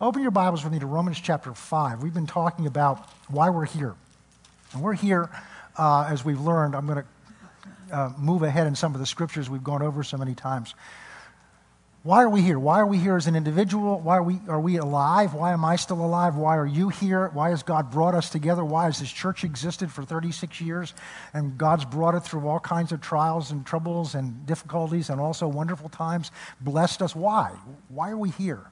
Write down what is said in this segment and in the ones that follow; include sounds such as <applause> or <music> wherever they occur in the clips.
Open your Bibles with me to Romans chapter 5. We've been talking about why we're here. And we're here, uh, as we've learned, I'm going to uh, move ahead in some of the scriptures we've gone over so many times. Why are we here? Why are we here as an individual? Why are we, are we alive? Why am I still alive? Why are you here? Why has God brought us together? Why has this church existed for 36 years? And God's brought it through all kinds of trials and troubles and difficulties and also wonderful times, blessed us. Why? Why are we here?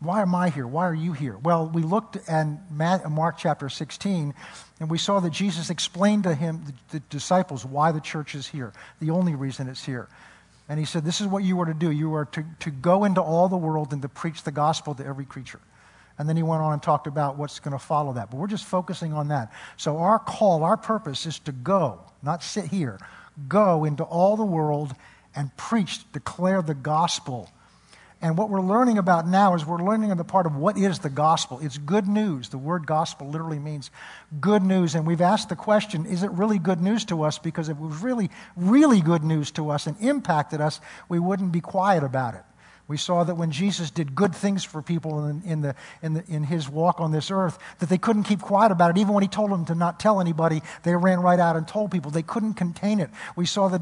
Why am I here? Why are you here? Well, we looked at uh, Mark chapter 16, and we saw that Jesus explained to him, the disciples, why the church is here, the only reason it's here. And he said, This is what you are to do. You are to, to go into all the world and to preach the gospel to every creature. And then he went on and talked about what's going to follow that. But we're just focusing on that. So our call, our purpose is to go, not sit here. Go into all the world and preach, declare the gospel and what we're learning about now is we're learning on the part of what is the gospel. It's good news. The word gospel literally means good news. And we've asked the question is it really good news to us? Because if it was really, really good news to us and impacted us, we wouldn't be quiet about it. We saw that when Jesus did good things for people in, in, the, in, the, in his walk on this earth, that they couldn't keep quiet about it. Even when he told them to not tell anybody, they ran right out and told people. They couldn't contain it. We saw the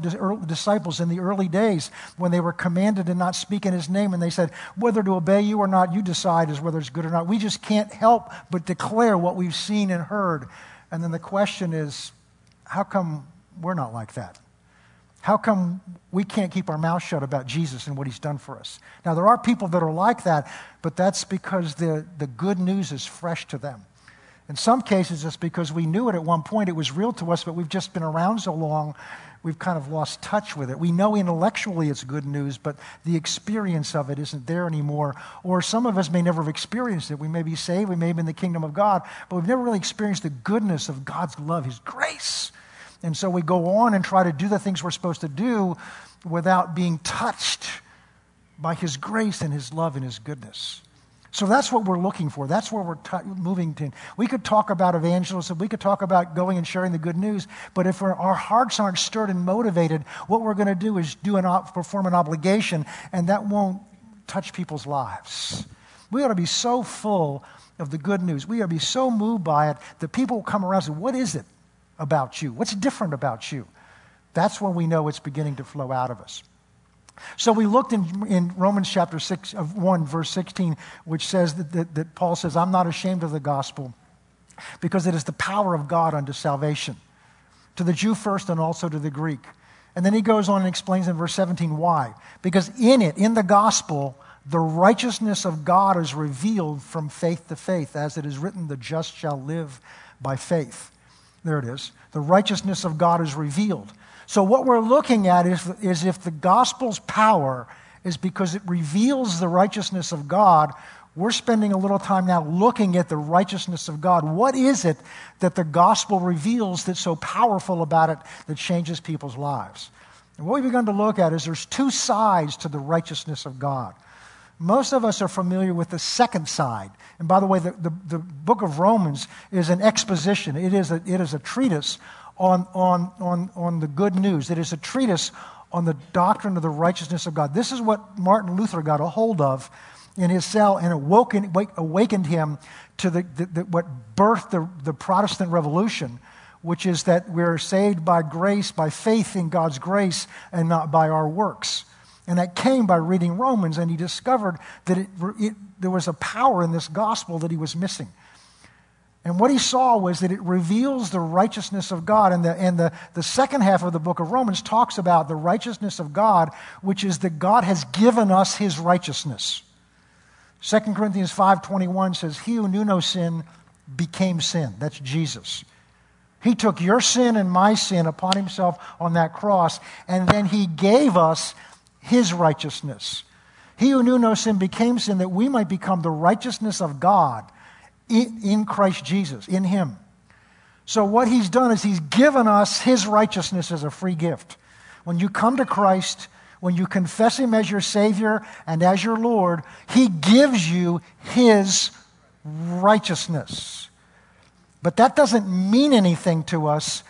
disciples in the early days when they were commanded to not speak in his name, and they said, whether to obey you or not, you decide as whether it's good or not. We just can't help but declare what we've seen and heard. And then the question is, how come we're not like that? How come we can't keep our mouth shut about Jesus and what he's done for us? Now, there are people that are like that, but that's because the, the good news is fresh to them. In some cases, it's because we knew it at one point, it was real to us, but we've just been around so long, we've kind of lost touch with it. We know intellectually it's good news, but the experience of it isn't there anymore. Or some of us may never have experienced it. We may be saved, we may be in the kingdom of God, but we've never really experienced the goodness of God's love, His grace and so we go on and try to do the things we're supposed to do without being touched by His grace and His love and His goodness. So that's what we're looking for. That's where we're t- moving to. We could talk about evangelism. We could talk about going and sharing the good news. But if our hearts aren't stirred and motivated, what we're going to do is do an op- perform an obligation, and that won't touch people's lives. We ought to be so full of the good news. We ought to be so moved by it that people will come around and say, What is it? About you? What's different about you? That's when we know it's beginning to flow out of us. So we looked in, in Romans chapter 6, of 1, verse 16, which says that, that, that Paul says, I'm not ashamed of the gospel because it is the power of God unto salvation, to the Jew first and also to the Greek. And then he goes on and explains in verse 17 why. Because in it, in the gospel, the righteousness of God is revealed from faith to faith, as it is written, the just shall live by faith. There it is. The righteousness of God is revealed. So, what we're looking at is, is if the gospel's power is because it reveals the righteousness of God, we're spending a little time now looking at the righteousness of God. What is it that the gospel reveals that's so powerful about it that changes people's lives? And what we've begun to look at is there's two sides to the righteousness of God. Most of us are familiar with the second side. And by the way, the, the, the book of Romans is an exposition, it is a, it is a treatise on, on, on, on the good news, it is a treatise on the doctrine of the righteousness of God. This is what Martin Luther got a hold of in his cell and awoken, awakened him to the, the, the, what birthed the, the Protestant Revolution, which is that we're saved by grace, by faith in God's grace, and not by our works. And that came by reading Romans, and he discovered that it, it, there was a power in this gospel that he was missing. And what he saw was that it reveals the righteousness of God. And, the, and the, the second half of the book of Romans talks about the righteousness of God, which is that God has given us his righteousness. 2 Corinthians 5.21 says, He who knew no sin became sin. That's Jesus. He took your sin and my sin upon himself on that cross, and then he gave us his righteousness. He who knew no sin became sin that we might become the righteousness of God in, Christ Jesus, in him. So, what he's done is he's given us his righteousness as a free gift. When you come to Christ, when you confess him as your Savior and as your Lord, he gives you his righteousness. But that doesn't mean anything to us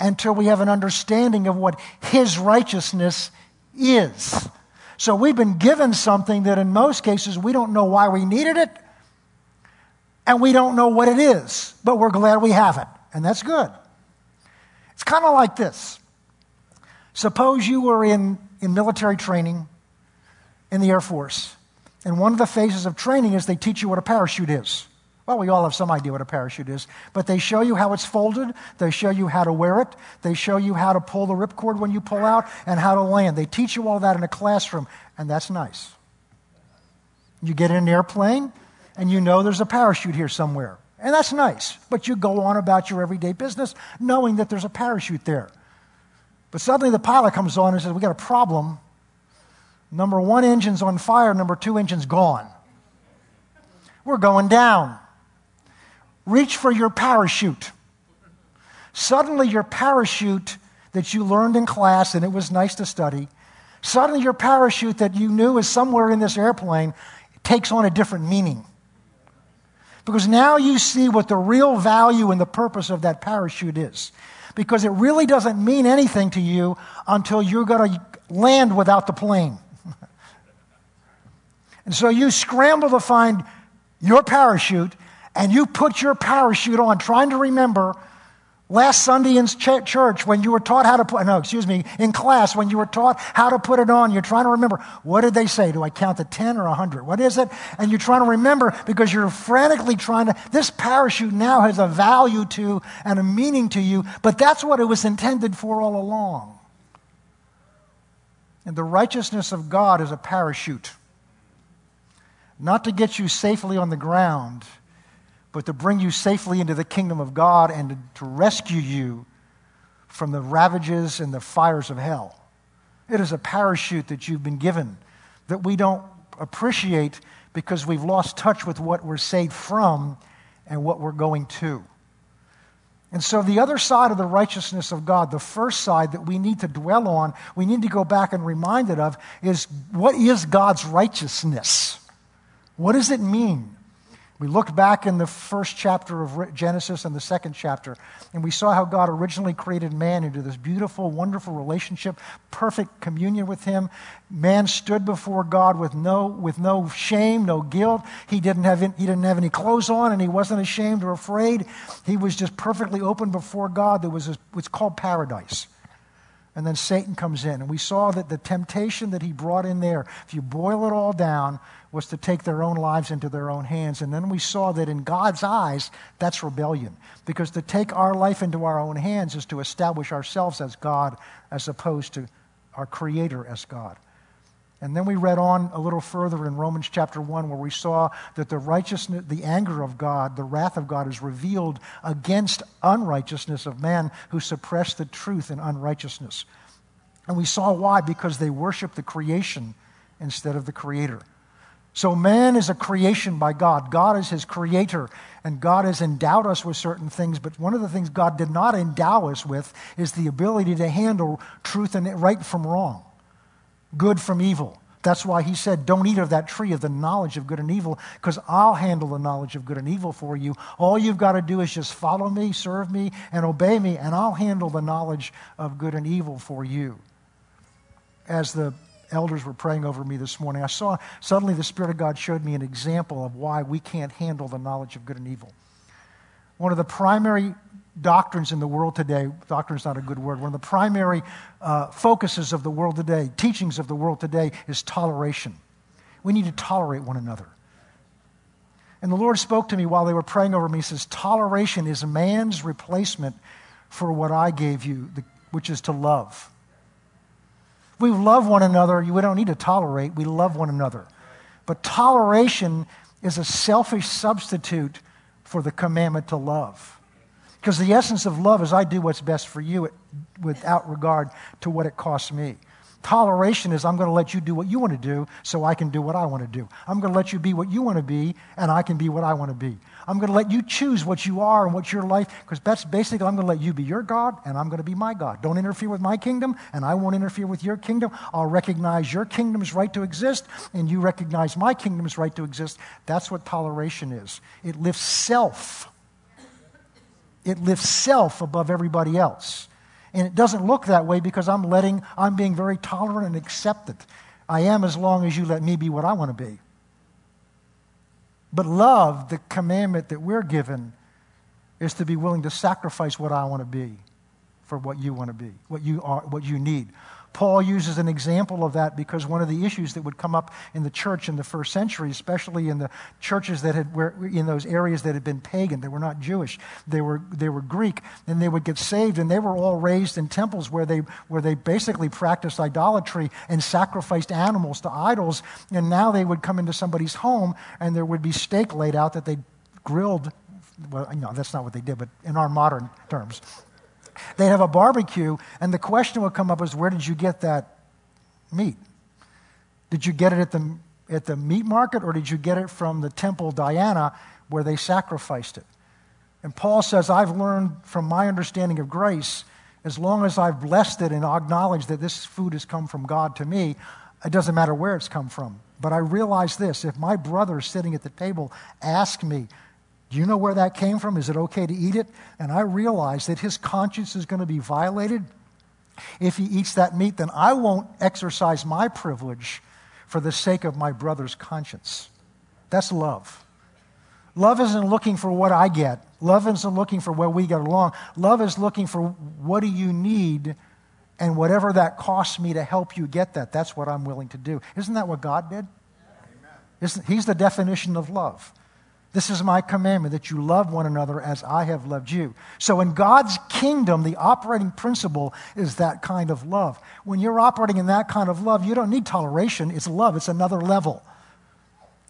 until we have an understanding of what his righteousness is. So we've been given something that in most cases we don't know why we needed it, and we don't know what it is, but we're glad we have it, and that's good. It's kind of like this. Suppose you were in, in military training in the Air Force, and one of the phases of training is they teach you what a parachute is. Well, we all have some idea what a parachute is, but they show you how it's folded, they show you how to wear it, they show you how to pull the ripcord when you pull out, and how to land. They teach you all that in a classroom, and that's nice. You get in an airplane, and you know there's a parachute here somewhere, and that's nice, but you go on about your everyday business knowing that there's a parachute there. But suddenly the pilot comes on and says, We got a problem. Number one engine's on fire, number two engine's gone. We're going down reach for your parachute. Suddenly, your parachute that you learned in class, and it was nice to study, suddenly your parachute that you knew is somewhere in this airplane takes on a different meaning. Because now you see what the real value and the purpose of that parachute is. Because it really doesn't mean anything to you until you're going to land without the plane. <laughs> and so you scramble to find your parachute and you put your parachute on, trying to remember last Sunday in ch- church when you were taught how to put, no, excuse me, in class when you were taught how to put it on, you're trying to remember, what did they say? Do I count to 10 or 100? What is it? And you're trying to remember because you're frantically trying to, this parachute now has a value to and a meaning to you, but that's what it was intended for all along. And the righteousness of God is a parachute, not to get you safely on the ground but to bring you safely into the kingdom of God and to, rescue you from the ravages and the fires of hell. It is a parachute that you've been given that we don't appreciate because we've lost touch with what we're saved from and what we're going to. And so, the other side of the righteousness of God, the first side that we need to dwell on, we need to go back and remind it of, is what is God's righteousness? What does it mean? We looked back in the first chapter of Genesis and the second chapter, and we saw how God originally created man into this beautiful, wonderful relationship, perfect communion with Him. Man stood before God with no, with no shame, no guilt. He didn't, have, he didn't have any clothes on, and he wasn't ashamed or afraid. He was just perfectly open before God. There was what's called paradise. And then Satan comes in. And we saw that the temptation that he brought in there, if you boil it all down, was to take their own lives into their own hands. And then we saw that in God's eyes, that's rebellion. Because to take our life into our own hands is to establish ourselves as God as opposed to our Creator as God. And then we read on a little further in Romans chapter 1 where we saw that the righteousness, the anger of God, the wrath of God is revealed against unrighteousness of man who suppress the truth in unrighteousness. And we saw why, because they worship the creation instead of the creator. So man is a creation by God. God is his creator, and God has endowed us with certain things. But one of the things God did not endow us with is the ability to handle truth and right from wrong good from evil. That's why he said, Don't eat of that tree of the knowledge of good and evil, because I'll handle the knowledge of good and evil for you. All you've got to do is just follow me, serve me, and obey me, and I'll handle the knowledge of good and evil for you. As the elders were praying over me this morning, I saw suddenly the Spirit of God showed me an example of why we can't handle the knowledge of good and evil. One of the primary doctrines in the world today, doctrine is not a good word, one of the primary uh, focuses of the world today, teachings of the world today, is toleration. We need to tolerate one another. And the Lord spoke to me while they were praying over me. He says, Toleration is man's replacement for what I gave you, which is to love. We love one another. We don't need to tolerate, we love one another. But toleration is a selfish substitute for the commandment to love. Because the essence of love is I do what's best for you without regard to what it costs me. Toleration is I'm going to let you do what you want to do so I can do what I want to do. I'm going to let you be what you want to be and I can be what I want to be. I'm going to let you choose what you are and what your life, because that's basically I'm going to let you be your God and I'm going to be my God. Don't interfere with my kingdom and I won't interfere with your kingdom. I'll recognize your kingdom's right to exist and you recognize my kingdom's right to exist. That's what toleration is. It lifts self it lifts self above everybody else. And it doesn't look that way because I'm letting, I'm being very tolerant and acceptant. I am as long as you let me be what I want to be. But love, the commandment that we're given, is to be willing to sacrifice what I want to be for what you want to be, what you are, what you need. Paul uses an example of that because one of the issues that would come up in the church in the first century, especially in the churches that had were in those areas that had been pagan, they were not Jewish, they were they were Greek, and they would get saved, and they were all raised in temples where they where they basically practiced idolatry and sacrificed animals to idols, and now they would come into somebody's home and there would be steak laid out that they grilled. Well, you know, that's not what they did, but in our modern terms, They'd have a barbecue, and the question would come up is, where did you get that meat? Did you get it at the, at the meat market, or did you get it from the temple Diana where they sacrificed it? And Paul says, I've learned from my understanding of grace, as long as I've blessed it and acknowledged that this food has come from God to me, it doesn't matter where it's come from. But I realize this if my brother sitting at the table ask me, do you know where that came from? Is it okay to eat it? And I realize that his conscience is going to be violated if he eats that meat, then I won't exercise my privilege for the sake of my brother's conscience. That's love. Love isn't looking for what I get. Love isn't looking for where we get along. Love is looking for what do you need, and whatever that costs me to help you get that, that's what I'm willing to do. Isn't that what God did? Isn't, he's the definition of love. This is my commandment that you love one another as I have loved you. So, in God's kingdom, the operating principle is that kind of love. When you're operating in that kind of love, you don't need toleration, it's love, it's another level.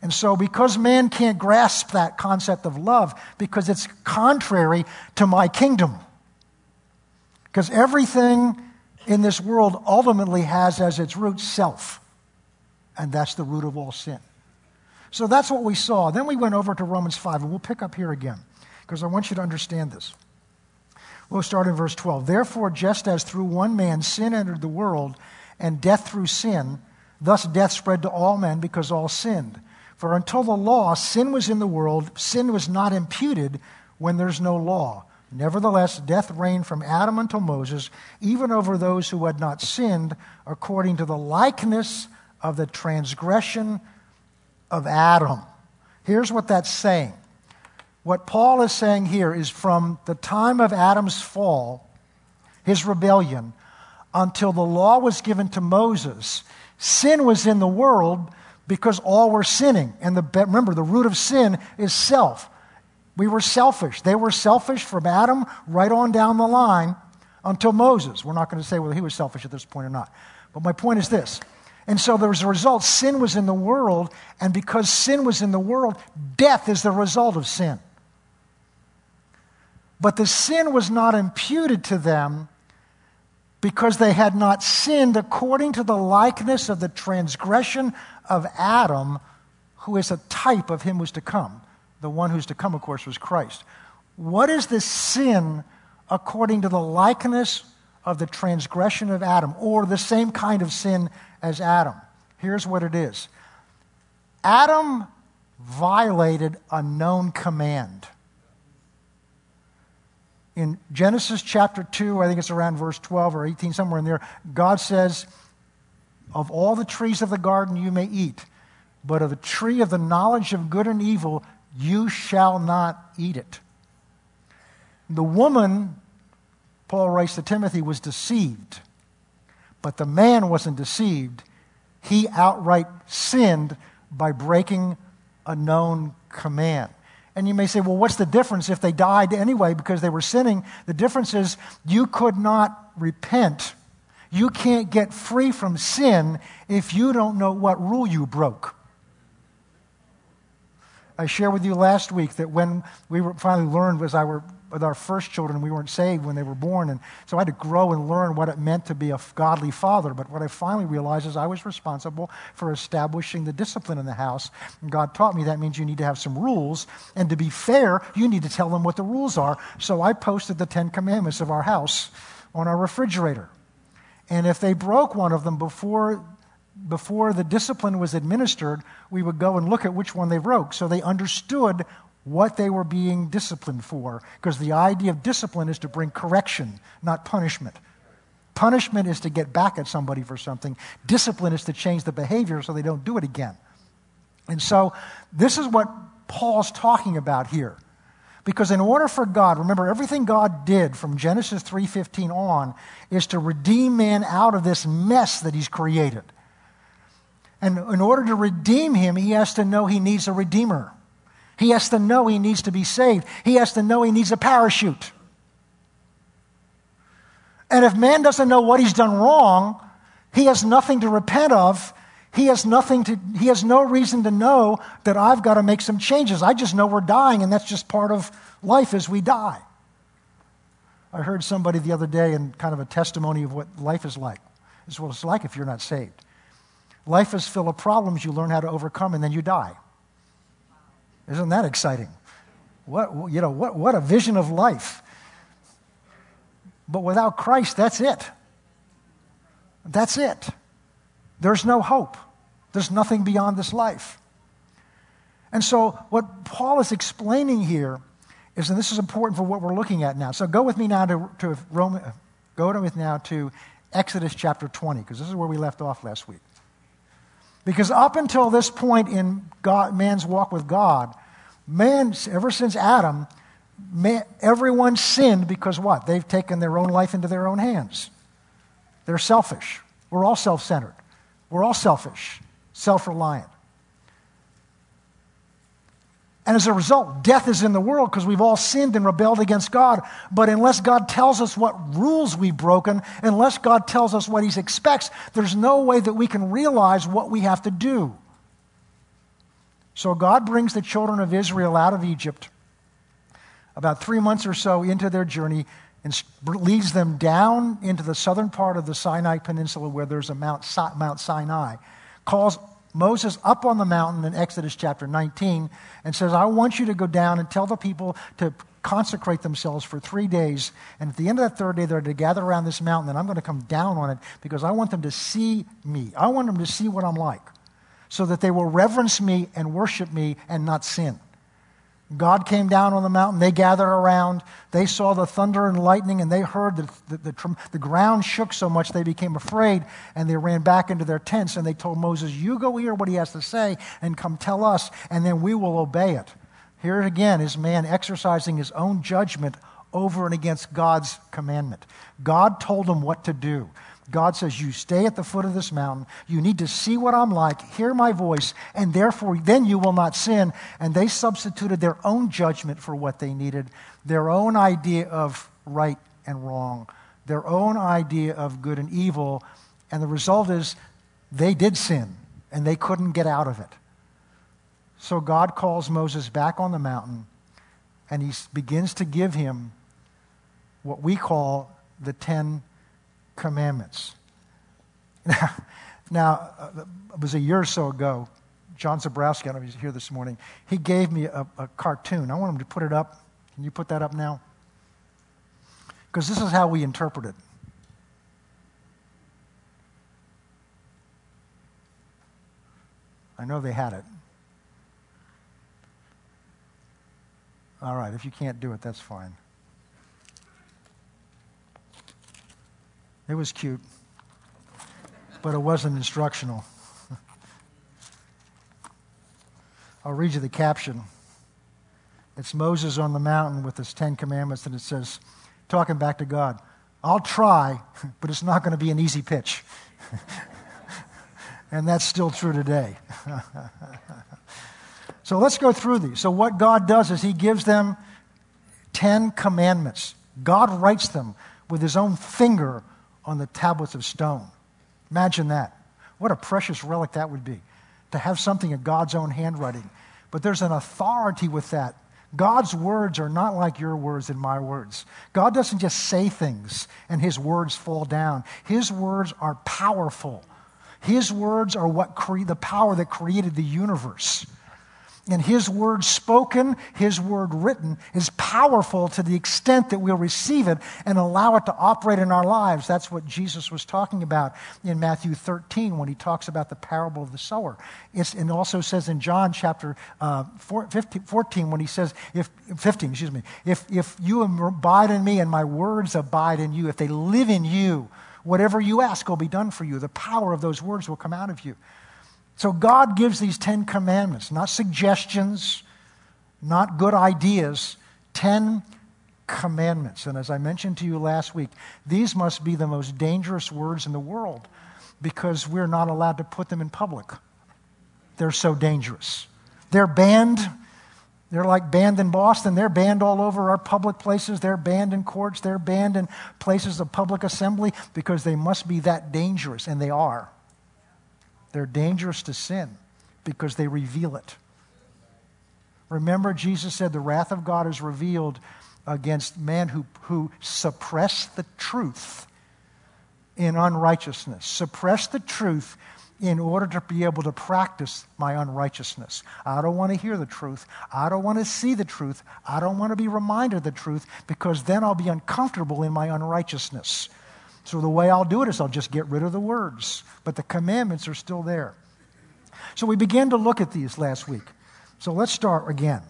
And so, because man can't grasp that concept of love, because it's contrary to my kingdom, because everything in this world ultimately has as its root self, and that's the root of all sin. So that's what we saw. Then we went over to Romans 5, and we'll pick up here again because I want you to understand this. We'll start in verse 12. Therefore, just as through one man sin entered the world, and death through sin, thus death spread to all men because all sinned. For until the law, sin was in the world, sin was not imputed when there's no law. Nevertheless, death reigned from Adam until Moses, even over those who had not sinned, according to the likeness of the transgression of Adam. Here's what that's saying. What Paul is saying here is from the time of Adam's fall, his rebellion, until the law was given to Moses, sin was in the world because all were sinning. And the, remember, the root of sin is self. We were selfish. They were selfish from Adam right on down the line until Moses. We're not going to say whether he was selfish at this point or not. But my point is this and so there was a result. Sin was in the world, and because sin was in the world, death is the result of sin. But the sin was not imputed to them because they had not sinned according to the likeness of the transgression of Adam, who is a type of him who's to come. The one who's to come, of course, was Christ. What is the sin according to the likeness of the transgression of Adam, or the same kind of sin as Adam. Here's what it is Adam violated a known command. In Genesis chapter 2, I think it's around verse 12 or 18, somewhere in there, God says, Of all the trees of the garden you may eat, but of the tree of the knowledge of good and evil you shall not eat it. The woman, Paul writes to Timothy, was deceived but the man wasn't deceived. He outright sinned by breaking a known command. And you may say, well, what's the difference if they died anyway because they were sinning? The difference is you could not repent. You can't get free from sin if you don't know what rule you broke. I shared with you last week that when we finally learned as I were with our first children, we weren't saved when they were born. And so I had to grow and learn what it meant to be a godly father. But what I finally realized is I was responsible for establishing the discipline in the house. And God taught me that means you need to have some rules. And to be fair, you need to tell them what the rules are. So I posted the Ten Commandments of our house on our refrigerator. And if they broke one of them before before the discipline was administered, we would go and look at which one they broke. So they understood what they were being disciplined for, because the idea of discipline is to bring correction, not punishment. Punishment is to get back at somebody for something, discipline is to change the behavior so they don't do it again. And so, this is what Paul's talking about here. Because in order for God, remember everything God did from Genesis 3:15 on is to redeem man out of this mess that he's created. And in order to redeem him, he has to know he needs a redeemer. He has to know he needs to be saved. He has to know he needs a parachute. And if man doesn't know what he's done wrong, he has nothing to repent of. He has nothing to, he has no reason to know that I've got to make some changes. I just know we're dying, and that's just part of life as we die. I heard somebody the other day in kind of a testimony of what life is like. Is what it's like if you're not saved. Life is full of problems you learn how to overcome, and then you die. Isn't that exciting? What, you know, what, what a vision of life. But without Christ, that's it. That's it. There's no hope. There's nothing beyond this life. And so, what Paul is explaining here is, and this is important for what we're looking at now. So, go with me now to, to go with now to Exodus chapter 20, because this is where we left off last week. Because up until this point in God, man's walk with God, man, ever since Adam, man, everyone sinned because what? They've taken their own life into their own hands. They're selfish. We're all self centered. We're all selfish, self reliant. And as a result, death is in the world because we've all sinned and rebelled against God. But unless God tells us what rules we've broken, unless God tells us what He expects, there's no way that we can realize what we have to do. So God brings the children of Israel out of Egypt about three months or so into their journey and leads them down into the southern part of the Sinai Peninsula where there's a Mount, Mount Sinai. Calls Moses up on the mountain in Exodus chapter 19 and says, I want you to go down and tell the people to consecrate themselves for three days. And at the end of that third day, they're to gather around this mountain, and I'm going to come down on it because I want them to see me. I want them to see what I'm like so that they will reverence me and worship me and not sin. God came down on the mountain. They gathered around. They saw the thunder and lightning, and they heard that the, the, the, ground shook so much they became afraid, and they ran back into their tents. And they told Moses, You go hear what he has to say and come tell us, and then we will obey it. Here again is man exercising his own judgment over and against God's commandment. God told him what to do. God says, You stay at the foot of this mountain. You need to see what I'm like, hear my voice, and therefore then you will not sin. And they substituted their own judgment for what they needed, their own idea of right and wrong, their own idea of good and evil. And the result is they did sin, and they couldn't get out of it. So God calls Moses back on the mountain, and he begins to give him what we call the Ten commandments. <laughs> Now, now uh, it was a year or so ago. John Zabrowski, I don't know if he's here this morning, he gave me a, a cartoon. I want him to put it up. Can you put that up now? Because this is how we interpret it. I know they had it. All right, if you can't do it, that's fine. It was cute, but it wasn't instructional. <laughs> I'll read you the caption. It's Moses on the mountain with his Ten Commandments, and it says, talking back to God, I'll try, <laughs> but it's not going to be an easy pitch. <laughs> and that's still true today. so let's go through these. So, what God does is He gives them Ten Commandments. God writes them with His own finger on the tablets of stone. Imagine that. What a precious relic that would be to have something in God's own handwriting. But there's an authority with that. God's words are not like your words and my words. God doesn't just say things and his words fall down. His words are powerful. His words are what cre- the power that created the universe. And His word spoken, His word written is powerful to the extent that we'll receive it and allow it to operate in our lives. That's what Jesus was talking about in Matthew 13 when He talks about the parable of the sower. It's, and also says in John chapter uh, 15, 14 when He says, if, 15, excuse me, if, if you abide in me and my words abide in you, if they live in you, whatever you ask will be done for you. The power of those words will come out of you. So God gives these Ten Commandments, not suggestions, not good ideas, 10 commandments. And as I mentioned to you last week, these must be the most dangerous words in the world because we're not allowed to put them in public. They're so dangerous. They're banned. They're like banned in Boston. They're banned all over our public places. They're banned in courts. They're banned in places of public assembly because they must be that dangerous, and they are. They're dangerous to sin because they reveal it. Remember, Jesus said the wrath of God is revealed against men who, who suppress the truth in unrighteousness. Suppress the truth in order to be able to practice my unrighteousness. I don't want to hear the truth. I don't want to see the truth. I don't want to be reminded of the truth because then I'll be uncomfortable in my unrighteousness. So the way I'll do it is I'll just get rid of the words, but the commandments are still there. So we began to look at these last week. So let's start again.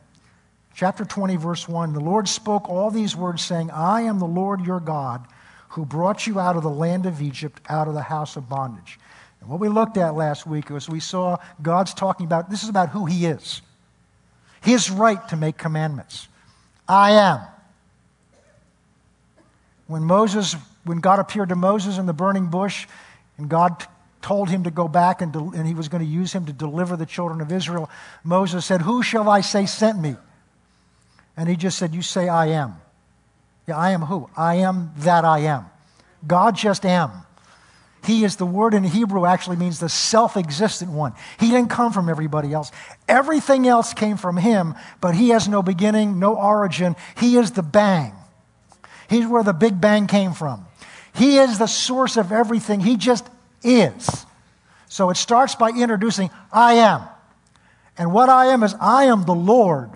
Chapter 20, verse 1 The Lord spoke all these words, saying, I am the Lord your God who brought you out of the land of Egypt, out of the house of bondage. And what we looked at last week was we saw God's talking about this is about who He is, His right to make commandments. I am. When Moses, when God appeared to Moses in the burning bush, and God told him to go back and, and he was going to use him to deliver the children of Israel, Moses said, Who shall I say sent me? And he just said, You say, I am. Yeah, I am who? I am that I am. God just am. He is the word in Hebrew actually means the self existent one. He didn't come from everybody else. Everything else came from him, but he has no beginning, no origin. He is the bang. He's where the big bang came from. He is the source of everything. He just is. So it starts by introducing I am. And what I am is I am the Lord,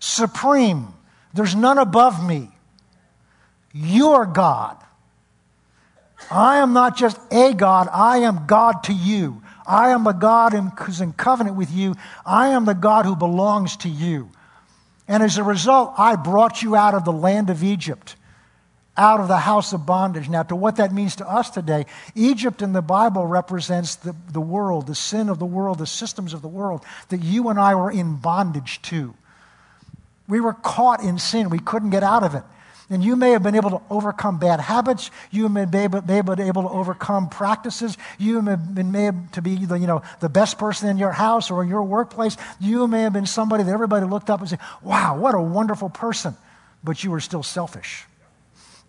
supreme. There's none above me. You're God. I am not just a God, I am God to you. I am the God who's in covenant with you. I am the God who belongs to you. And as a result, I brought you out of the land of Egypt out of the house of bondage. Now, to what that means to us today, Egypt in the Bible represents the, the world, the sin of the world, the systems of the world that you and I were in bondage to. We were caught in sin, we couldn't get out of it. And you may have been able to overcome bad habits. You may be able, be able to overcome practices. You may have been made to be the, you know, the best person in your house or in your workplace. You may have been somebody that everybody looked up and said, wow, what a wonderful person. But you were still selfish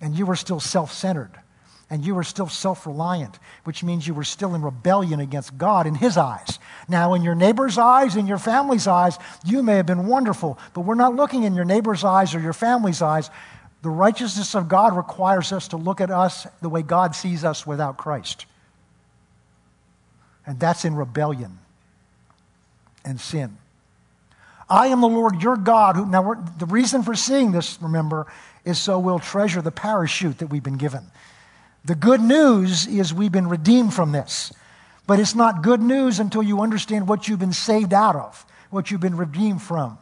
and you were still self centered, and you were still self reliant, which means you were still in rebellion against God in His eyes. Now, in your neighbor's eyes, in your family's eyes, you may have been wonderful, but we're not looking in your neighbor's eyes or your family's eyes. The righteousness of God requires us to look at us the way God sees us without Christ. And that's in rebellion and sin. I am the Lord your God. Who, now, the reason for seeing this, remember, is so we'll treasure the parachute that we've been given. The good news is we've been redeemed from this. But it's not good news until you understand what you've been saved out of, what you've been redeemed from.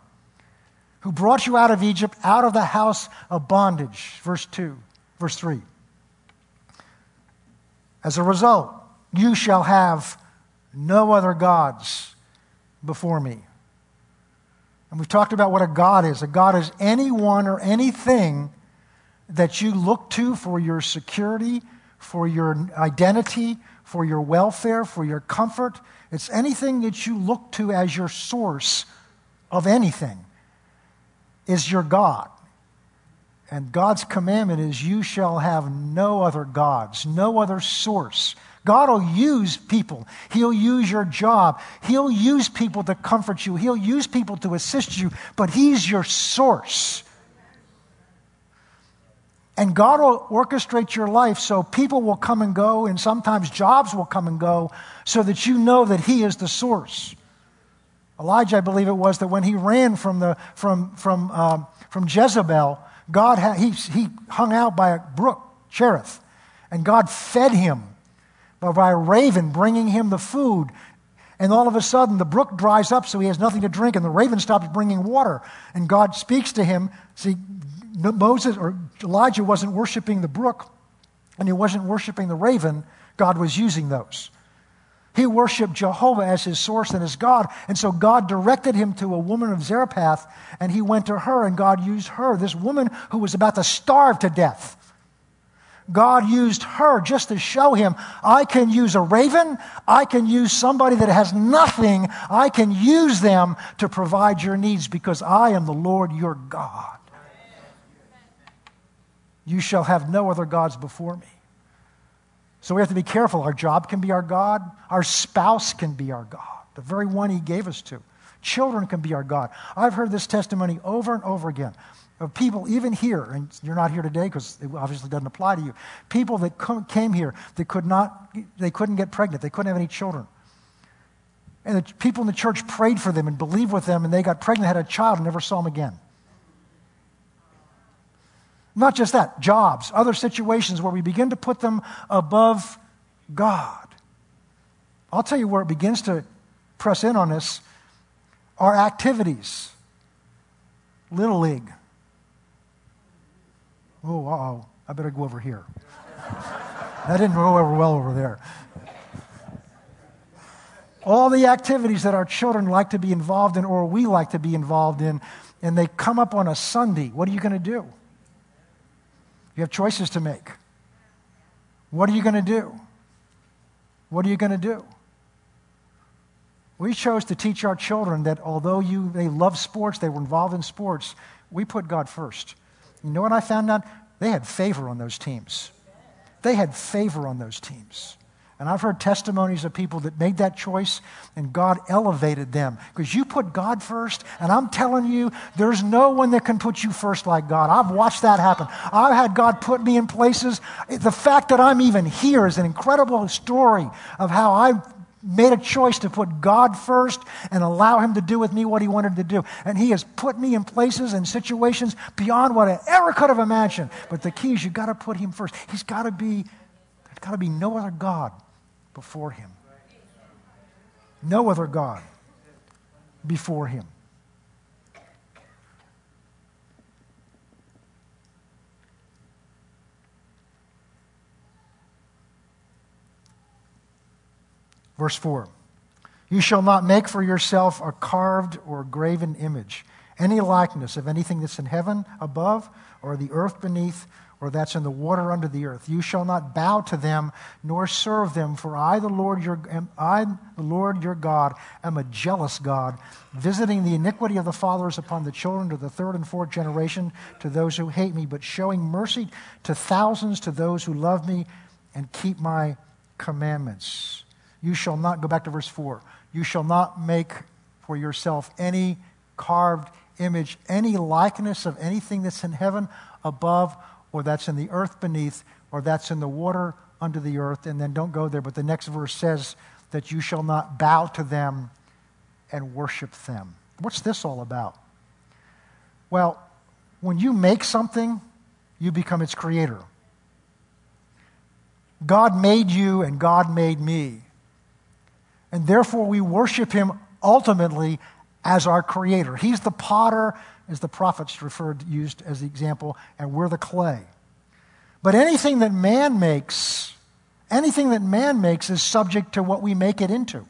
Who brought you out of Egypt, out of the house of bondage. Verse 2, verse 3. As a result, you shall have no other gods before me. And we've talked about what a God is. A God is anyone or anything that you look to for your security, for your identity, for your welfare, for your comfort. It's anything that you look to as your source of anything is your God. And God's commandment is, You shall have no other gods, no other source God will use people. He'll use your job. He'll use people to comfort you. He'll use people to assist you, but He's your source. And God will orchestrate your life so people will come and go, and sometimes jobs will come and go, so that you know that He is the source. Elijah, I believe it was, that when he ran from, the, from, from, uh, from Jezebel, God had, he, he hung out by a brook, Cherith, and God fed him by a raven bringing him the food. And all of a sudden, the brook dries up, so he has nothing to drink, and the raven stops bringing water. And God speaks to him. See, Moses or Elijah wasn't worshiping the brook, and he wasn't worshiping the raven. God was using those. He worshiped Jehovah as his source and his God. And so God directed him to a woman of Zarephath, and he went to her, and God used her, this woman who was about to starve to death. God used her just to show him I can use a raven, I can use somebody that has nothing, I can use them to provide your needs because I am the Lord your God. You shall have no other gods before me. So we have to be careful. Our job can be our God, our spouse can be our God, the very one He gave us to. Children can be our God. I've heard this testimony over and over again of people, even here, and you're not here today because it obviously doesn't apply to you. People that came here that could not, they couldn't get pregnant, they couldn't have any children. And the people in the church prayed for them and believed with them, and they got pregnant, had a child, and never saw them again. Not just that, jobs, other situations where we begin to put them above God. I'll tell you where it begins to press in on us our activities. Little League. Oh, oh, I better go over here. that didn't go over well over there. All the activities that our children like to be involved in or we like to be involved in, and they come up on a Sunday, what are you going to do? You have choices to make. What are you going to do? What are you going to do? We chose to teach our children that although you, they love sports, they were involved in sports, we put God first. You know what I found out? They had favor on those teams. They had favor on those teams. And I've heard testimonies of people that made that choice and God elevated them because you put God first. And I'm telling you, there's no one that can put you first like God. I've watched that happen. I've had God put me in places. The fact that I'm even here is an incredible story of how I made a choice to put God first and allow Him to do with me what He wanted to do. And He has put me in places and situations beyond what I ever could have imagined. But the key is you've got to put Him first. He's got to be, there's got to be no other God before him. No other God before him. Verse 4 You shall not make for yourself a carved or graven image, any likeness of anything that's in heaven above, or the earth beneath, or that's in the water under the earth. You shall not bow to them nor serve them, for I, the Lord your, I, the Lord your God, am a jealous God, visiting the iniquity of the fathers upon the children to the third and fourth generation to those who hate me, but showing mercy to thousands to those who love me and keep my commandments. You shall not, go back to verse 4, you shall not make for yourself any carved image, any likeness of anything that's in heaven above or that's in the earth beneath, or that's in the water under the earth. And then don't go there, but the next verse says that you shall not bow to them and worship them. What's this all about? Well, when you make something, you become its creator. God made you and God made me. And therefore, we worship him ultimately as our creator. He's the potter as the prophets referred used as the example, and we're the clay. But anything that man makes, anything that man makes is subject to what we make it into.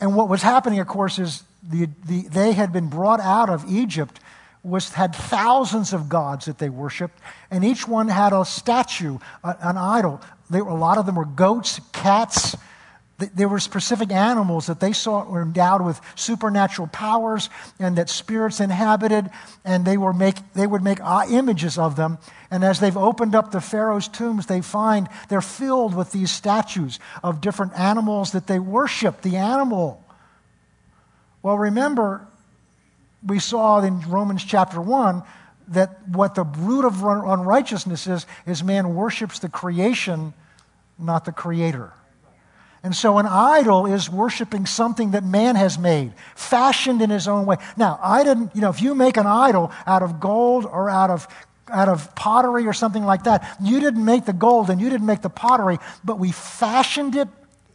And what was happening, of course, is the, the, they had been brought out of Egypt, was, had thousands of gods that they worshiped, and each one had a statue, a, an idol. They, a lot of them were goats, cats, there were specific animals that they saw were endowed with supernatural powers and that spirits inhabited, and they, were make, they would make uh, images of them. And as they've opened up the Pharaoh's tombs, they find they're filled with these statues of different animals that they worship, the animal. Well, remember, we saw in Romans chapter 1 that what the root of unrighteousness is, is man worships the creation, not the creator. And so an idol is worshiping something that man has made, fashioned in his own way. Now, I didn't, you know, if you make an idol out of gold or out of out of pottery or something like that, you didn't make the gold and you didn't make the pottery, but we fashioned it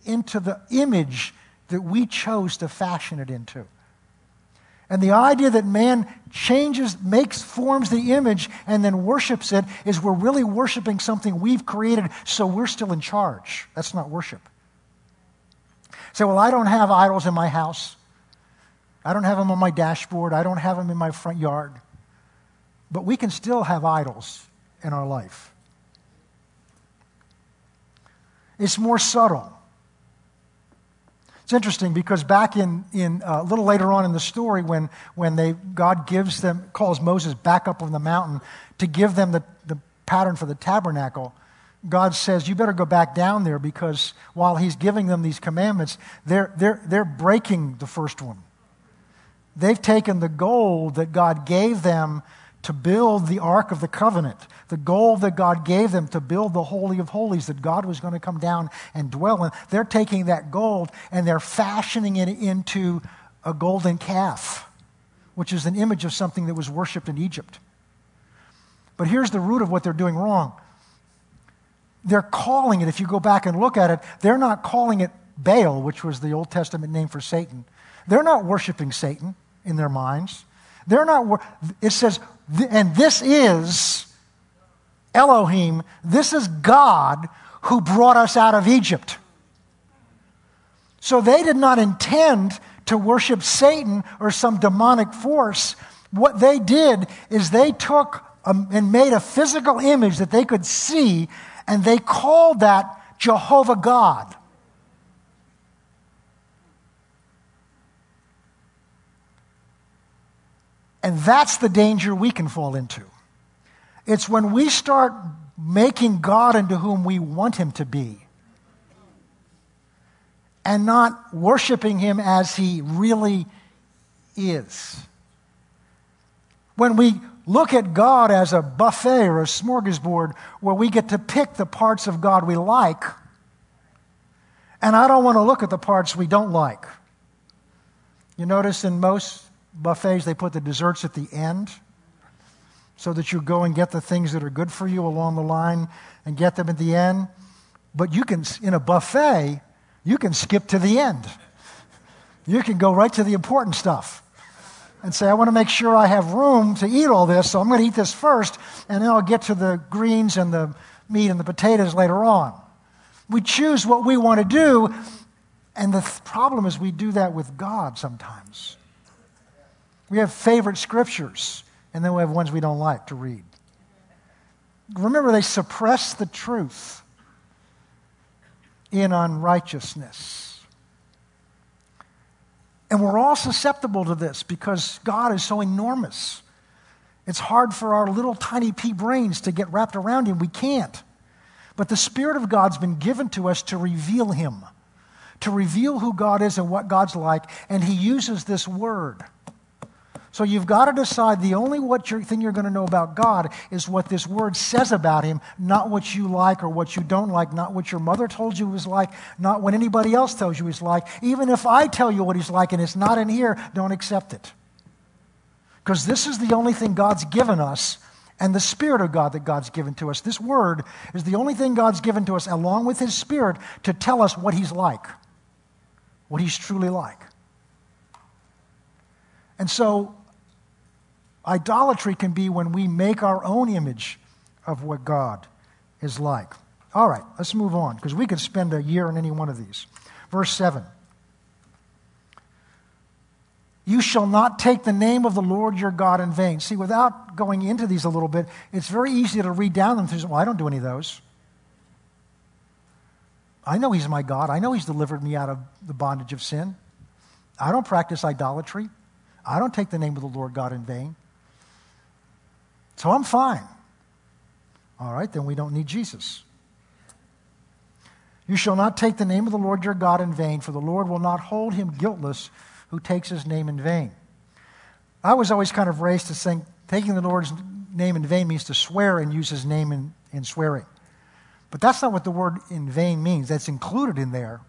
into the image that we chose to fashion it into. And the idea that man changes, makes, forms the image, and then worships it is we're really worshiping something we've created, so we're still in charge. That's not worship. Say, well, I don't have idols in my house. I don't have them on my dashboard. I don't have them in my front yard. But we can still have idols in our life. It's more subtle. It's interesting because back in, in uh, a little later on in the story, when, when they, God gives them, calls Moses back up on the mountain to give them the, the pattern for the tabernacle, God says, You better go back down there because while He's giving them these commandments, they're, they're, they're breaking the first one. They've taken the gold that God gave them to build the Ark of the Covenant, the gold that God gave them to build the Holy of Holies that God was going to come down and dwell in. They're taking that gold and they're fashioning it into a golden calf, which is an image of something that was worshiped in Egypt. But here's the root of what they're doing wrong. They're calling it, if you go back and look at it, they're not calling it Baal, which was the Old Testament name for Satan. They're not worshiping Satan in their minds. They're not, it says, and this is Elohim, this is God who brought us out of Egypt. So they did not intend to worship Satan or some demonic force. What they did is they took a, and made a physical image that they could see, and they called that Jehovah God. And that's the danger we can fall into. It's when we start making God into whom we want him to be and not worshiping him as he really is. When we look at God as a buffet or a smorgasbord where we get to pick the parts of God we like, and I don't want to look at the parts we don't like. You notice in most buffets, they put the desserts at the end so that you go and get the things that are good for you along the line and get them at the end. But you can, in a buffet, you can skip to the end. You can go right to the important stuff and say, I want to make sure I have room to eat all this, so I'm going to eat this first, and then I'll get to the greens and the meat and the potatoes later on. We choose what we want to do, and the th- problem is we do that with God sometimes. We have favorite scriptures, and then we have ones we don't like to read. Remember, they suppress the truth in unrighteousness. And we're all susceptible to this because God is so enormous. It's hard for our little tiny pea brains to get wrapped around Him. We can't. But the Spirit of God's been given to us to reveal Him, to reveal who God is and what God's like. And He uses this word. So you've got to decide the only what you're, thing you're going to know about God is what this word says about him, not what you like or what you don't like, not what your mother told you was like, not what anybody else tells you he's like. Even if I tell you what he's like and it's not in here, don't accept it. Because this is the only thing God's given us and the Spirit of God that God's given to us. This word is the only thing God's given to us, along with His Spirit, to tell us what He's like, what He's truly like. And so Idolatry can be when we make our own image of what God is like. All right, let's move on because we could spend a year on any one of these. Verse 7 You shall not take the name of the Lord your God in vain. See, without going into these a little bit, it's very easy to read down them through. Well, I don't do any of those. I know He's my God. I know He's delivered me out of the bondage of sin. I don't practice idolatry. I don't take the name of the Lord God in vain. So I'm fine. All right, then we don't need Jesus. You shall not take the name of the Lord your God in vain, for the Lord will not hold him guiltless who takes his name in vain. I was always kind of raised to think taking the Lord's name in vain means to swear and use his name in, in swearing. But that's not what the word in vain means. That's included in there.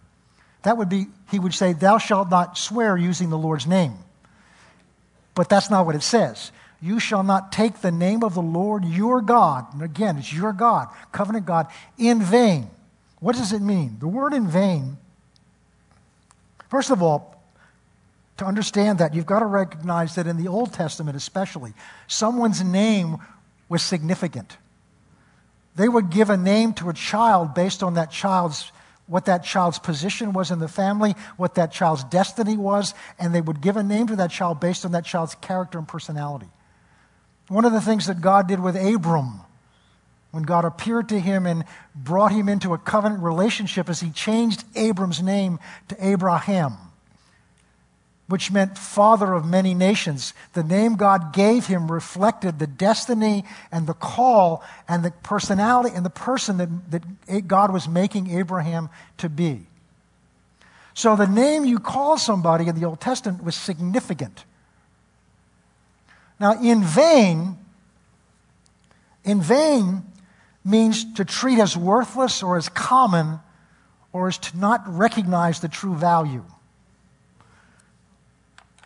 That would be, he would say, Thou shalt not swear using the Lord's name. But that's not what it says. You shall not take the name of the Lord your God, and again, it's your God, covenant God, in vain. What does it mean? The word in vain, first of all, to understand that, you've got to recognize that in the Old Testament, especially, someone's name was significant. They would give a name to a child based on that child's what that child's position was in the family, what that child's destiny was, and they would give a name to that child based on that child's character and personality. One of the things that God did with Abram when God appeared to him and brought him into a covenant relationship is he changed Abram's name to Abraham which meant father of many nations. The name God gave him reflected the destiny and the call and the personality and the person that, that God was making Abraham to be. So the name you call somebody in the Old Testament was significant. Now, in vain, in vain means to treat as worthless or as common or as to not recognize the true value.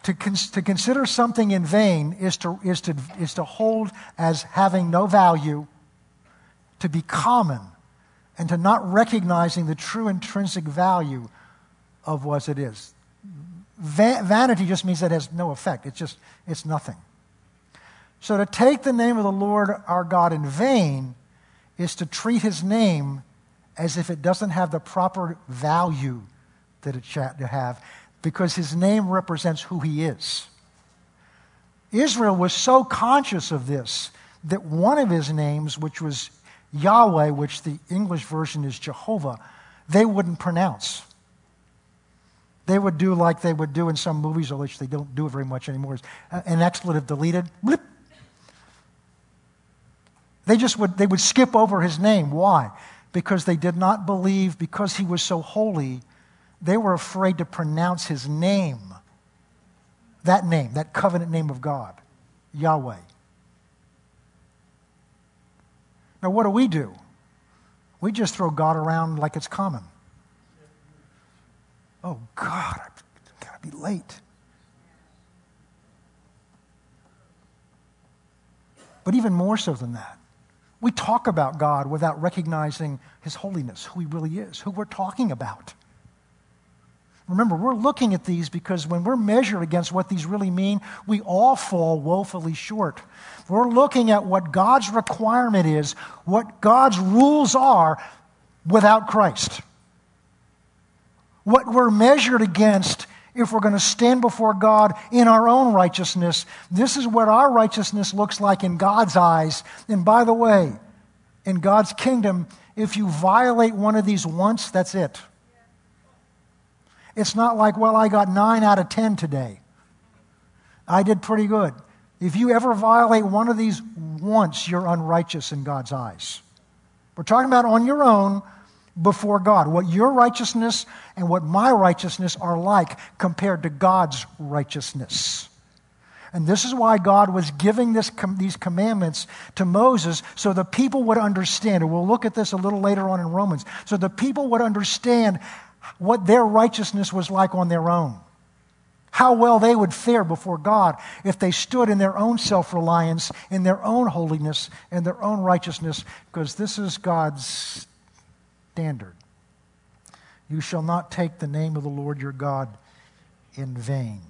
To, cons- to consider something in vain is to, is, to, is to hold as having no value, to be common, and to not recognizing the true intrinsic value of what it is. Va- vanity just means that it has no effect, it's just, it's nothing. So to take the name of the Lord our God in vain is to treat his name as if it doesn't have the proper value that it should have because his name represents who he is. Israel was so conscious of this that one of his names, which was Yahweh, which the English version is Jehovah, they wouldn't pronounce. They would do like they would do in some movies, which they don't do it very much anymore, is uh, an expletive deleted. Blip. They just would, they would skip over his name. Why? Because they did not believe, because he was so holy, they were afraid to pronounce his name. That name, that covenant name of God, Yahweh. Now, what do we do? We just throw God around like it's common. Oh, God, I've got to be late. But even more so than that, we talk about God without recognizing his holiness, who he really is, who we're talking about. Remember, we're looking at these because when we're measured against what these really mean, we all fall woefully short. We're looking at what God's requirement is, what God's rules are without Christ. What we're measured against if we're going to stand before God in our own righteousness. This is what our righteousness looks like in God's eyes. And by the way, in God's kingdom, if you violate one of these once, that's it. It's not like, well, I got nine out of 10 today. I did pretty good. If you ever violate one of these once, you're unrighteous in God's eyes. We're talking about on your own before God, what your righteousness and what my righteousness are like compared to God's righteousness. And this is why God was giving this, these commandments to Moses so the people would understand. And we'll look at this a little later on in Romans. So the people would understand what their righteousness was like on their own. How well they would fare before God if they stood in their own self reliance, in their own holiness, in their own righteousness, because this is God's standard. You shall not take the name of the Lord your God in vain.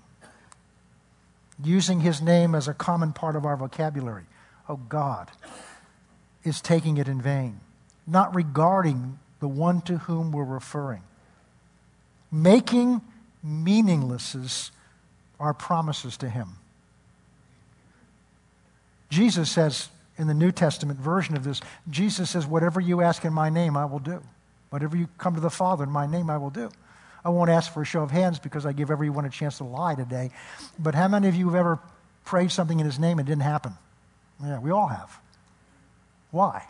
Using his name as a common part of our vocabulary. Oh, God is taking it in vain, not regarding the one to whom we're referring making meaningless our promises to him. Jesus says in the New Testament version of this, Jesus says, Whatever you ask in my name, I will do. Whatever you come to the Father in my name, I will do. I won't ask for a show of hands because I give everyone a chance to lie today. But how many of you have ever prayed something in his name and it didn't happen? Yeah, we all have. Why?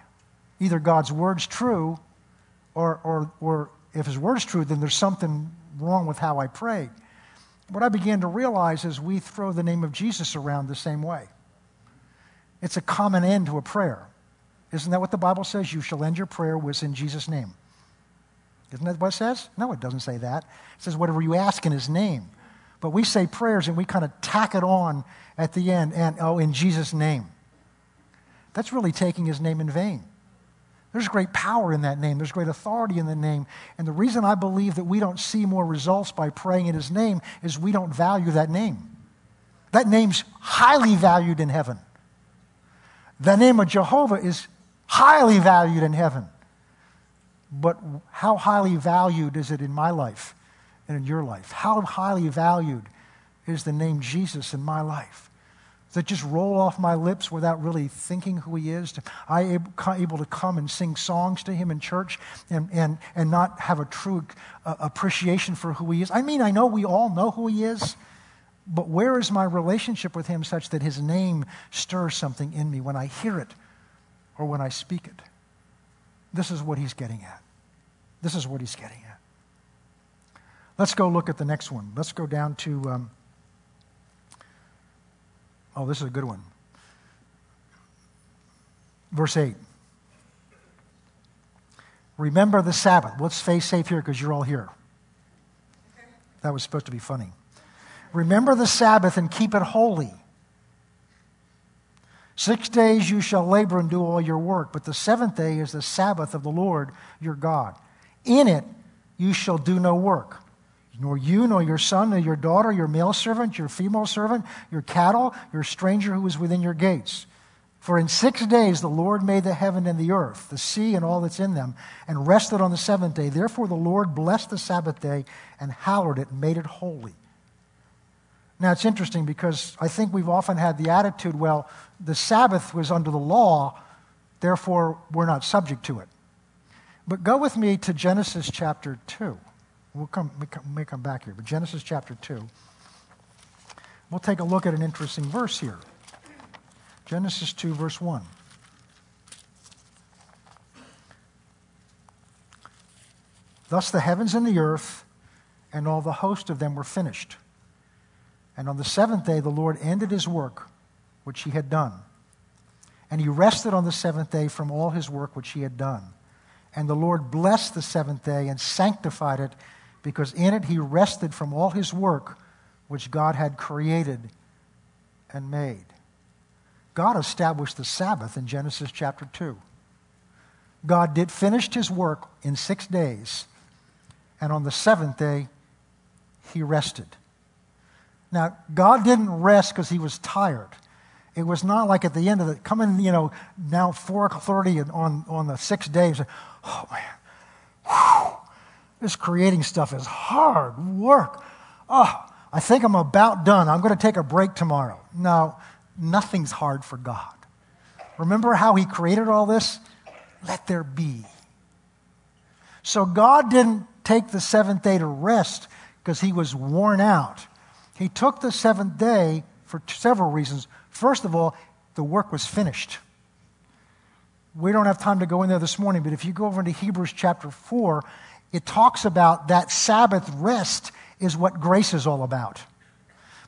Either God's word's true or, or, or if his word is true, then there's something wrong with how I pray. What I began to realize is we throw the name of Jesus around the same way. It's a common end to a prayer. Isn't that what the Bible says? You shall end your prayer with in Jesus' name. Isn't that what it says? No, it doesn't say that. It says whatever you ask in his name. But we say prayers and we kind of tack it on at the end and, oh, in Jesus' name. That's really taking his name in vain. There's great power in that name. There's great authority in the name. And the reason I believe that we don't see more results by praying in His name is we don't value that name. That name's highly valued in heaven. The name of Jehovah is highly valued in heaven. But how highly valued is it in my life and in your life? How highly valued is the name Jesus in my life? Does it just roll off my lips without really thinking who he is? Am I able, able to come and sing songs to him in church and, and, and not have a true uh, appreciation for who he is? I mean, I know we all know who he is, but where is my relationship with him such that his name stirs something in me when I hear it or when I speak it? This is what he's getting at. This is what he's getting at. Let's go look at the next one. Let's go down to. Um, oh, this is a good one. Verse 8. Remember the Sabbath. Let's stay safe here because you're all here. That was supposed to be funny. Remember the Sabbath and keep it holy. Six days you shall labor and do all your work, but the seventh day is the Sabbath of the Lord your God. In it you shall do no work, nor you, nor your son, nor your daughter, your male servant, your female servant, your cattle, your stranger who is within your gates. For in six days the Lord made the heaven and the earth, the sea and all that's in them, and rested on the seventh day. Therefore the Lord blessed the Sabbath day and hallowed it and made it holy. Now, it's interesting because I think we've often had the attitude well, the Sabbath was under the law, therefore we're not subject to it. But go with me to Genesis chapter 2. We'll come, we may come back here, but Genesis chapter 2. We'll take a look at an interesting verse here. Genesis 2, verse 1. Thus the heavens and the earth and all the host of them were finished. And on the seventh day, the Lord ended his work which he had done. And he rested on the seventh day from all his work which he had done. And the Lord blessed the seventh day and sanctified it, because in it he rested from all his work which God had created and made. God established the Sabbath in Genesis chapter 2. God did finished his work in six days, and on the seventh day, he rested. Now, God didn't rest because he was tired. It was not like at the end of the coming, you know, now 4:30 on on the sixth day. Oh man, whew, this creating stuff is hard work. Oh, I think I'm about done. I'm going to take a break tomorrow. No, nothing's hard for God. Remember how He created all this? Let there be. So God didn't take the seventh day to rest because He was worn out. He took the seventh day for several reasons. First of all, the work was finished. We don't have time to go in there this morning, but if you go over into Hebrews chapter 4, it talks about that Sabbath rest is what grace is all about.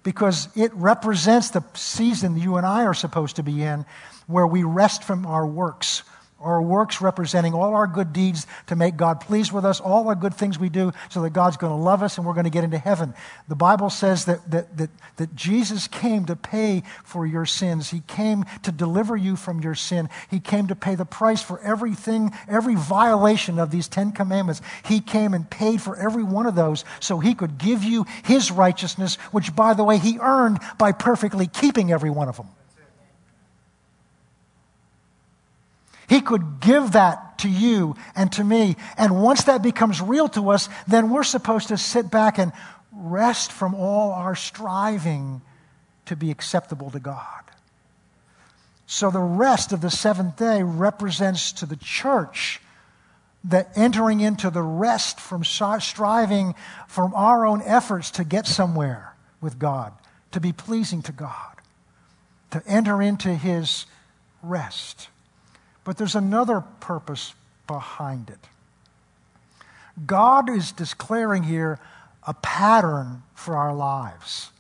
Because it represents the season you and I are supposed to be in where we rest from our works our works representing all our good deeds to make God pleased with us, all our good things we do so that God's going to love us and we're going to get into heaven. The Bible says that, that, that, that Jesus came to pay for your sins. He came to deliver you from your sin. He came to pay the price for everything, every violation of these Ten Commandments. He came and paid for every one of those so he could give you his righteousness, which, by the way, he earned by perfectly keeping every one of them. He could give that to you and to me. And once that becomes real to us, then we're supposed to sit back and rest from all our striving to be acceptable to God. So the rest of the seventh day represents to the church that entering into the rest from striving from our own efforts to get somewhere with God, to be pleasing to God, to enter into his rest. But there's another purpose behind it. God is declaring here a pattern for our lives.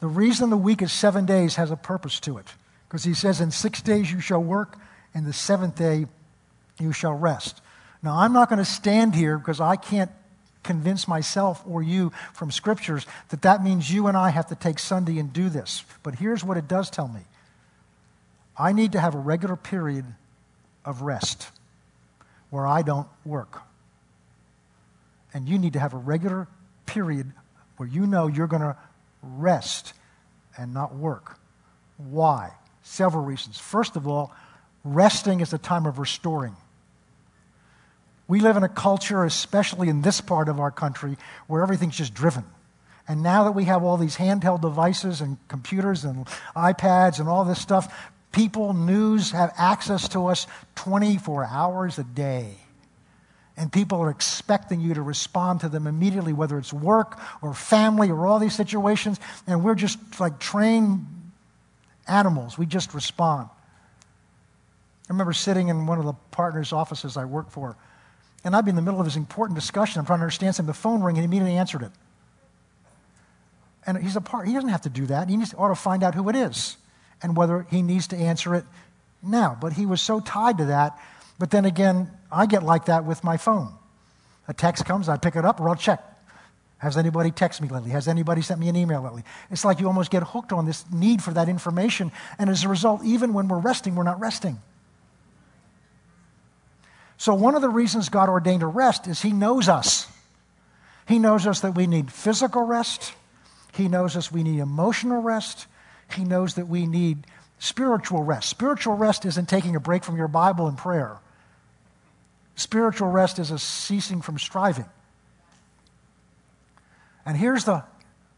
The reason the week is seven days has a purpose to it, because he says, In six days you shall work, and the seventh day you shall rest. Now, I'm not going to stand here because I can't convince myself or you from scriptures that that means you and I have to take Sunday and do this. But here's what it does tell me I need to have a regular period of rest where I don't work. And you need to have a regular period where you know you're going to rest and not work. Why? Several reasons. First of all, resting is a time of restoring. We live in a culture, especially in this part of our country, where everything's just driven. And now that we have all these handheld devices and computers and iPads and all this stuff, people, news have access to us 24 hours a day. And people are expecting you to respond to them immediately, whether it's work or family or all these situations. And we're just like trained animals. We just respond. I remember sitting in one of the partners' offices I work for, and I'd be in the middle of this important discussion. I'm trying to understand something. The phone rang, and he immediately answered it. And he's a part, he doesn't have to do that. He to, ought to find out who it is and whether he needs to answer it now. But he was so tied to that. But then again, I get like that with my phone. A text comes, I pick it up, or I'll check. Has anybody texted me lately? Has anybody sent me an email lately? It's like you almost get hooked on this need for that information. And as a result, even when we're resting, we're not resting. So, one of the reasons God ordained a rest is He knows us. He knows us that we need physical rest, He knows us we need emotional rest, He knows that we need spiritual rest. Spiritual rest isn't taking a break from your Bible and prayer, spiritual rest is a ceasing from striving. And here's the,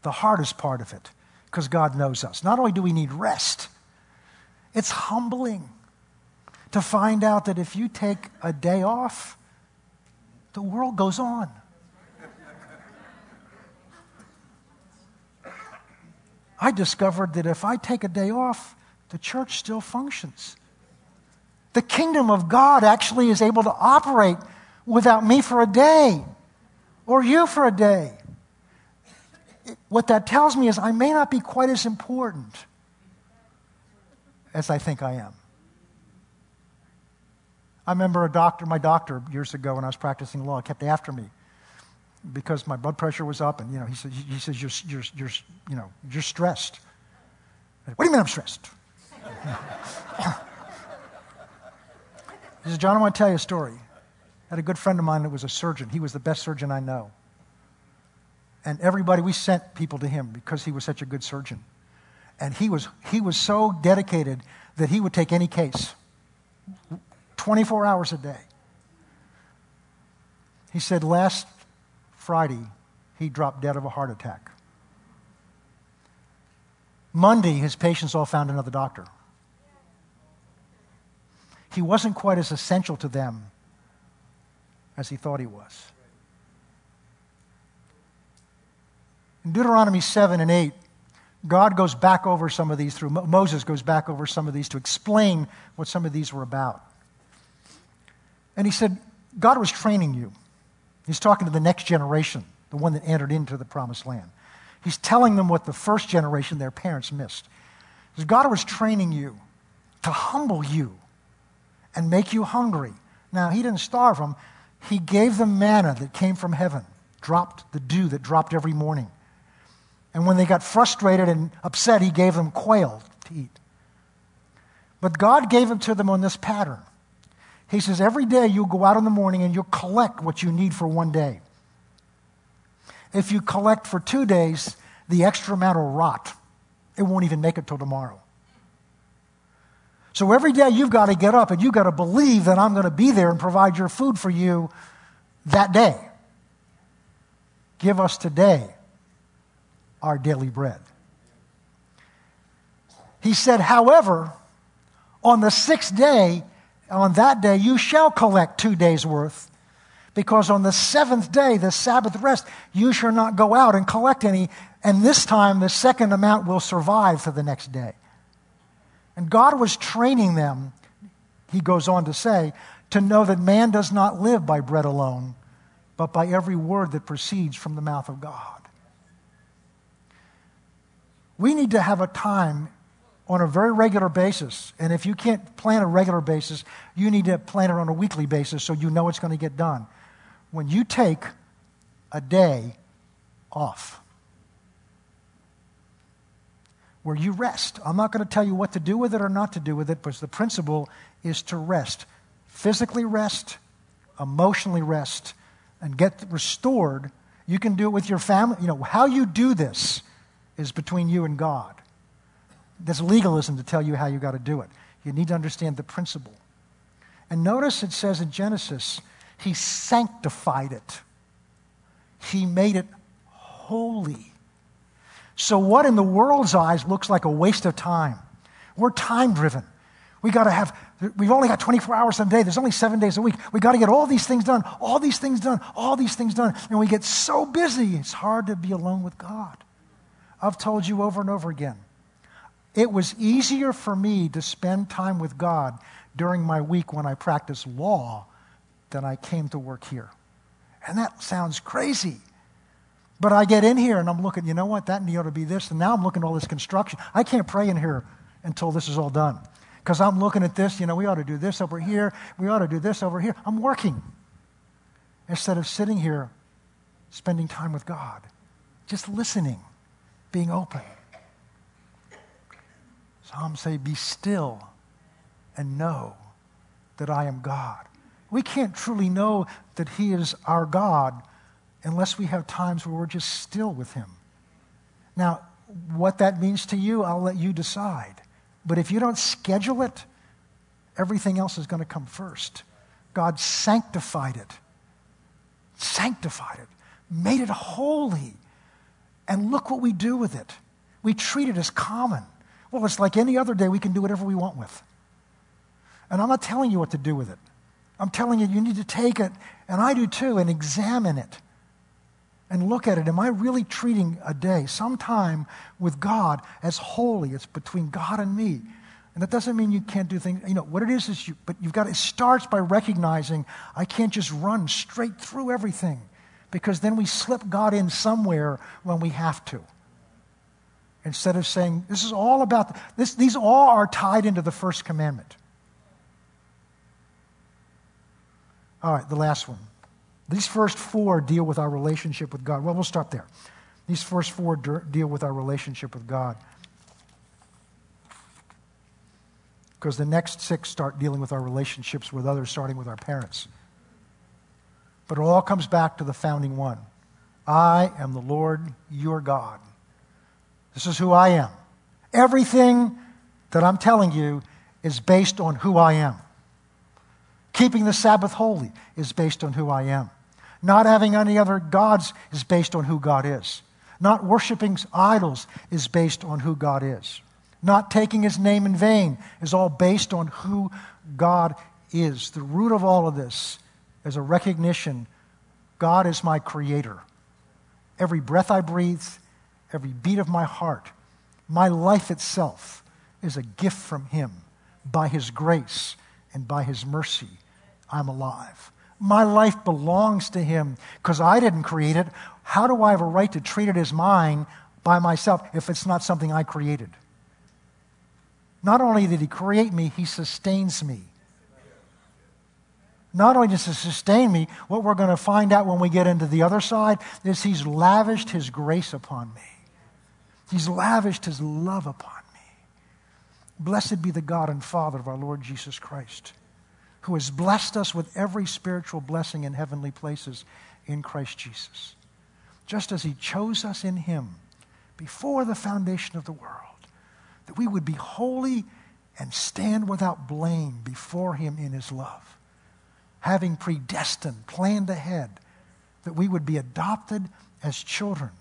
the hardest part of it because God knows us. Not only do we need rest, it's humbling to find out that if you take a day off, the world goes on. I discovered that if I take a day off, the church still functions. The kingdom of God actually is able to operate without me for a day or you for a day. What that tells me is I may not be quite as important as I think I am. I remember a doctor, my doctor, years ago when I was practicing law, kept after me because my blood pressure was up, and you know, he says, he says you're, you're, you're, you know, you're stressed. Said, what do you mean I'm stressed? he says, John, I want to tell you a story. I had a good friend of mine that was a surgeon. He was the best surgeon I know. And everybody, we sent people to him because he was such a good surgeon. And he was, he was so dedicated that he would take any case 24 hours a day. He said last Friday, he dropped dead of a heart attack. Monday, his patients all found another doctor. He wasn't quite as essential to them as he thought he was. In Deuteronomy 7 and 8, God goes back over some of these through, Moses goes back over some of these to explain what some of these were about. And he said, God was training you. He's talking to the next generation, the one that entered into the promised land. He's telling them what the first generation, their parents, missed. God was training you to humble you and make you hungry. Now, He didn't starve them, He gave them manna that came from heaven, dropped the dew that dropped every morning. And when they got frustrated and upset, He gave them quail to eat. But God gave it to them on this pattern. He says, every day you'll go out in the morning and you'll collect what you need for one day. If you collect for two days, the extra amount will rot. It won't even make it till tomorrow. So every day you've got to get up and you've got to believe that I'm going to be there and provide your food for you that day. Give us today our daily bread. He said, however, on the sixth day, on that day you shall collect two days' worth. Because on the seventh day, the Sabbath rest, you shall not go out and collect any. And this time, the second amount will survive for the next day. And God was training them, he goes on to say, to know that man does not live by bread alone, but by every word that proceeds from the mouth of God. We need to have a time on a very regular basis. And if you can't plan a regular basis, you need to plan it on a weekly basis so you know it's going to get done. When you take a day off, where you rest. I'm not going to tell you what to do with it or not to do with it, but the principle is to rest. Physically rest, emotionally rest, and get restored. You can do it with your family. You know, how you do this is between you and God. There's legalism to tell you how you got to do it. You need to understand the principle. And notice it says in Genesis, He sanctified it. He made it holy. So, what in the world's eyes looks like a waste of time? We're time driven. We got to have, we've only got 24 hours a day. There's only seven days a week. We got to get all these things done, all these things done, all these things done. And we get so busy, it's hard to be alone with God. I've told you over and over again. It was easier for me to spend time with God during my week when I practiced law than I came to work here. And that sounds crazy. But I get in here and I'm looking, you know what, that need ought to be this. And now I'm looking at all this construction. I can't pray in here until this is all done. Because I'm looking at this, you know, we ought to do this over here. We ought to do this over here. I'm working instead of sitting here spending time with God, just listening, being open. Psalms say, Be still and know that I am God. We can't truly know that He is our God unless we have times where we're just still with Him. Now, what that means to you, I'll let you decide. But if you don't schedule it, everything else is going to come first. God sanctified it, sanctified it, made it holy. And look what we do with it. We treat it as common. Well, it's like any other day, we can do whatever we want with. And I'm not telling you what to do with it. I'm telling you, you need to take it, and I do too, and examine it and look at it. Am I really treating a day, some time with God, as holy? It's between God and me. And that doesn't mean you can't do things. You know, what it is is you, but you've got, to, it starts by recognizing I can't just run straight through everything because then we slip God in somewhere when we have to. Instead of saying, this is all about, this, these all are tied into the first commandment. All right, the last one. These first four deal with our relationship with God. Well, we'll stop there. These first four deal with our relationship with God. Because the next six start dealing with our relationships with others, starting with our parents. But it all comes back to the founding one I am the Lord your God. This is who I am. Everything that I'm telling you is based on who I am. Keeping the Sabbath holy is based on who I am. Not having any other gods is based on who God is. Not worshiping idols is based on who God is. Not taking his name in vain is all based on who God is. The root of all of this is a recognition God is my creator. Every breath I breathe, every beat of my heart, my life itself is a gift from him. By his grace and by his mercy, I'm alive. My life belongs to Him because I didn't create it. How do I have a right to treat it as mine by myself if it's not something I created? Not only did He create me, He sustains me. Not only does He sustain me, what we're going to find out when we get into the other side is He's lavished His grace upon me. He's lavished His love upon me. Blessed be the God and Father of our Lord Jesus Christ who has blessed us with every spiritual blessing in heavenly places in Christ Jesus. Just as he chose us in him before the foundation of the world, that we would be holy and stand without blame before him in his love, having predestined, planned ahead, that we would be adopted as children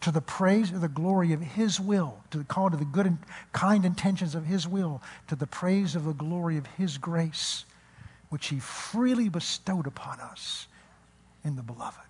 to the praise or the glory of his will, to the call to the good and kind intentions of his will, to the praise of the glory of his grace which he freely bestowed upon us in the beloved.